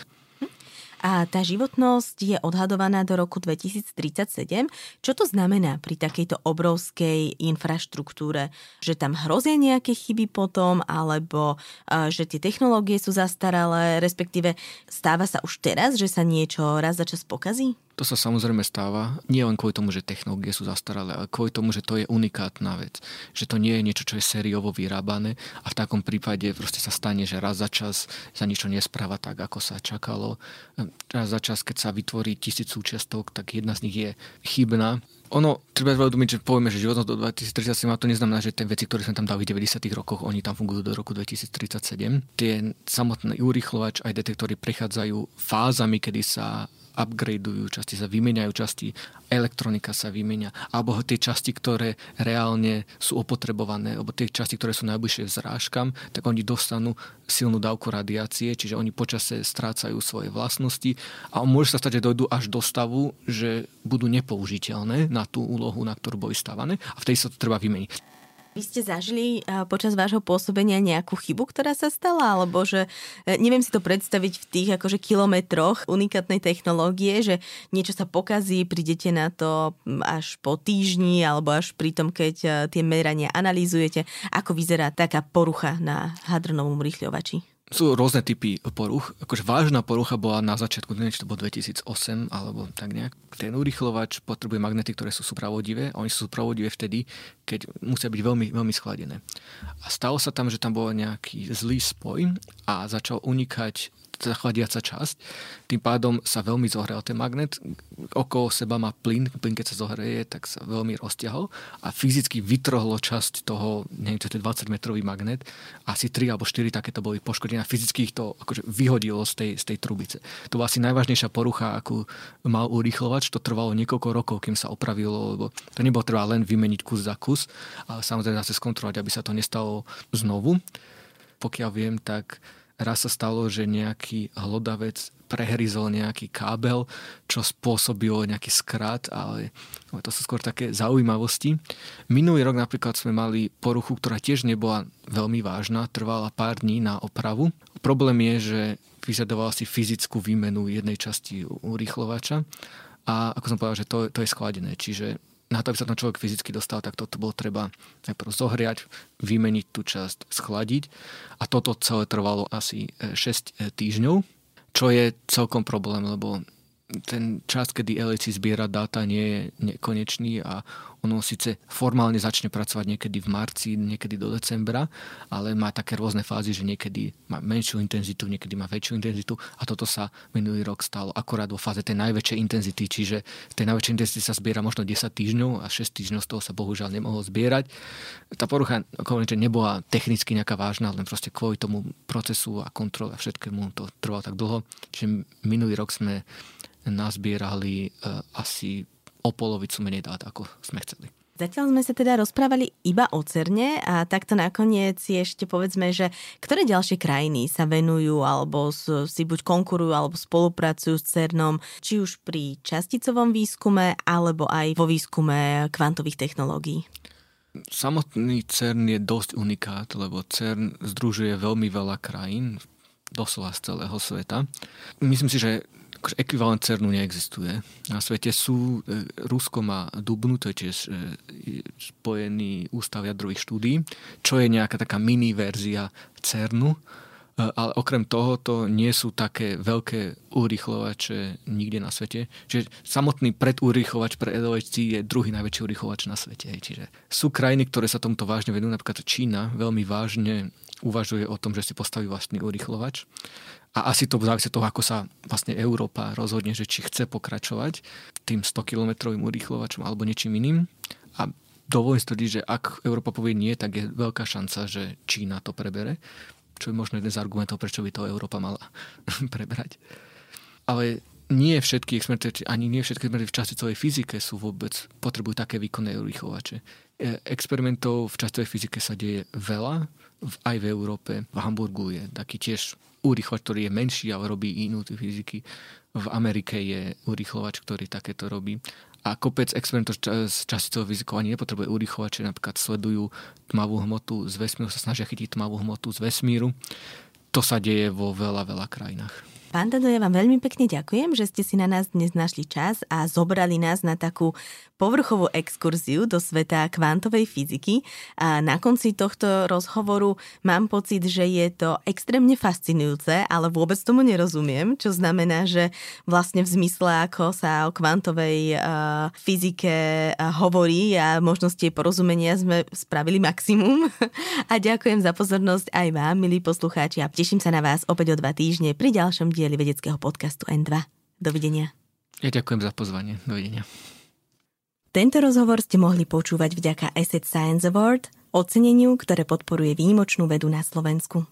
a tá životnosť je odhadovaná do roku 2037. Čo to znamená pri takejto obrovskej infraštruktúre? Že tam hrozia nejaké chyby potom, alebo že tie technológie sú zastaralé, respektíve stáva sa už teraz, že sa niečo raz za čas pokazí? To sa samozrejme stáva nie len kvôli tomu, že technológie sú zastaralé, ale kvôli tomu, že to je unikátna vec. Že to nie je niečo, čo je sériovo vyrábané a v takom prípade proste sa stane, že raz za čas sa niečo nespráva tak, ako sa čakalo. Raz za čas, keď sa vytvorí tisíc súčiastok, tak jedna z nich je chybná. Ono, treba veľmi že povieme, že životnosť do 2037 to neznamená, že tie veci, ktoré sme tam dali v 90. rokoch, oni tam fungujú do roku 2037. Tie samotné urýchlovač aj detektory prechádzajú fázami, kedy sa upgradeujú časti, sa vymeniajú časti, elektronika sa vymenia, alebo tie časti, ktoré reálne sú opotrebované, alebo tie časti, ktoré sú najbližšie zrážkam, tak oni dostanú silnú dávku radiácie, čiže oni počase strácajú svoje vlastnosti a môže sa stať, že dojdú až do stavu, že budú nepoužiteľné na tú úlohu, na ktorú boli stavané a vtedy sa to treba vymeniť. Vy ste zažili počas vášho pôsobenia nejakú chybu, ktorá sa stala? Alebo že e, neviem si to predstaviť v tých akože kilometroch unikátnej technológie, že niečo sa pokazí, prídete na to až po týždni alebo až pri tom, keď e, tie merania analýzujete. Ako vyzerá taká porucha na hadronovom rýchľovači? Sú rôzne typy poruch. Akože vážna porucha bola na začiatku, neviem, či to bolo 2008 alebo tak nejak. Ten urychlovač potrebuje magnety, ktoré sú supravodivé oni sú supravodivé vtedy, keď musia byť veľmi, veľmi schladené. A stalo sa tam, že tam bol nejaký zlý spoj a začal unikať tá chladiaca časť. Tým pádom sa veľmi zohral ten magnet. Okolo seba má plyn, plyn keď sa zohreje, tak sa veľmi roztiahol a fyzicky vytrhlo časť toho, neviem, to je 20 metrový magnet. Asi 3 alebo 4 takéto boli poškodené fyzicky ich to akože vyhodilo z tej, z tej trubice. To bola asi najvážnejšia porucha, akú mal urýchlovač. To trvalo niekoľko rokov, kým sa opravilo, lebo to nebolo treba len vymeniť kus za kus, ale samozrejme zase skontrolovať, aby sa to nestalo znovu. Pokiaľ viem, tak raz sa stalo, že nejaký hlodavec prehryzol nejaký kábel, čo spôsobilo nejaký skrat, ale to sú skôr také zaujímavosti. Minulý rok napríklad sme mali poruchu, ktorá tiež nebola veľmi vážna, trvala pár dní na opravu. Problém je, že vyžadoval si fyzickú výmenu jednej časti urýchlovača a ako som povedal, že to, to je skladené, čiže na to, aby sa tam človek fyzicky dostal, tak toto bolo treba najprv zohriať, vymeniť tú časť, schladiť. A toto celé trvalo asi 6 e, e, týždňov, čo je celkom problém, lebo ten čas, kedy LHC zbiera dáta, nie je nekonečný a ono síce formálne začne pracovať niekedy v marci, niekedy do decembra, ale má také rôzne fázy, že niekedy má menšiu intenzitu, niekedy má väčšiu intenzitu a toto sa minulý rok stalo akorát vo fáze tej najväčšej intenzity, čiže v tej najväčšej intenzity sa zbiera možno 10 týždňov a 6 týždňov z toho sa bohužiaľ nemohol zbierať. Tá porucha že nebola technicky nejaká vážna, len proste kvôli tomu procesu a kontrole a všetkému to trvalo tak dlho. Čiže minulý rok sme nazbierali uh, asi o polovicu menej dát, ako sme chceli. Zatiaľ sme sa teda rozprávali iba o CERNE a takto nakoniec ešte povedzme, že ktoré ďalšie krajiny sa venujú alebo si buď konkurujú alebo spolupracujú s CERNom, či už pri časticovom výskume alebo aj vo výskume kvantových technológií. Samotný CERN je dosť unikát, lebo CERN združuje veľmi veľa krajín, doslova z celého sveta. Myslím si, že akože ekvivalent CERNu neexistuje. Na svete sú, e, Rusko má Dubnu, to je tiež e, spojený ústav jadrových štúdí, čo je nejaká taká mini verzia CERNu, e, ale okrem toho to nie sú také veľké urýchlovače nikde na svete. Čiže samotný predurýchlovač pre LHC je druhý najväčší urýchlovač na svete. Čiže sú krajiny, ktoré sa tomuto vážne venujú, napríklad Čína veľmi vážne uvažuje o tom, že si postaví vlastný urýchlovač. A asi to závisí toho, ako sa vlastne Európa rozhodne, že či chce pokračovať tým 100-kilometrovým urýchlovačom alebo niečím iným. A dovolím si tvrdiť, že ak Európa povie nie, tak je veľká šanca, že Čína to prebere. Čo je možno jeden z argumentov, prečo by to Európa mala prebrať. Ale nie všetky experimenty, ani nie všetky experimenty v časticovej fyzike sú vôbec, potrebujú také výkonné urýchlovače. E, experimentov v časticovej fyzike sa deje veľa, aj v Európe. V Hamburgu je taký tiež urýchlovač, ktorý je menší, ale robí inú fyziky. V Amerike je urýchlovač, ktorý takéto robí. A kopec experimentov s časticovou fyzikou ani nepotrebuje urýchlovače, napríklad sledujú tmavú hmotu z vesmíru, sa snažia chytiť tmavú hmotu z vesmíru. To sa deje vo veľa, veľa krajinách. Pán Dado, ja vám veľmi pekne ďakujem, že ste si na nás dnes našli čas a zobrali nás na takú povrchovú exkurziu do sveta kvantovej fyziky. A na konci tohto rozhovoru mám pocit, že je to extrémne fascinujúce, ale vôbec tomu nerozumiem, čo znamená, že vlastne v zmysle, ako sa o kvantovej uh, fyzike uh, hovorí a možnosti porozumenia sme spravili maximum. A ďakujem za pozornosť aj vám, milí poslucháči, a teším sa na vás opäť o dva týždne pri ďalšom dieli vedeckého podcastu N2. Dovidenia. Ja ďakujem za pozvanie. Dovidenia. Tento rozhovor ste mohli počúvať vďaka Asset Science Award, oceneniu, ktoré podporuje výnimočnú vedu na Slovensku.